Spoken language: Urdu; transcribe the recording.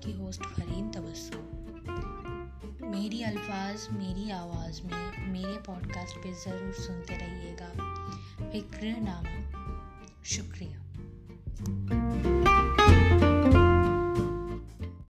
کی ہوسٹ فرین تبسم۔ میری الفاظ، میری آواز میں میرے پوڈ کاسٹ پہ ضرور سنتے رہیے گا۔ فکر نامہ۔ شکریہ۔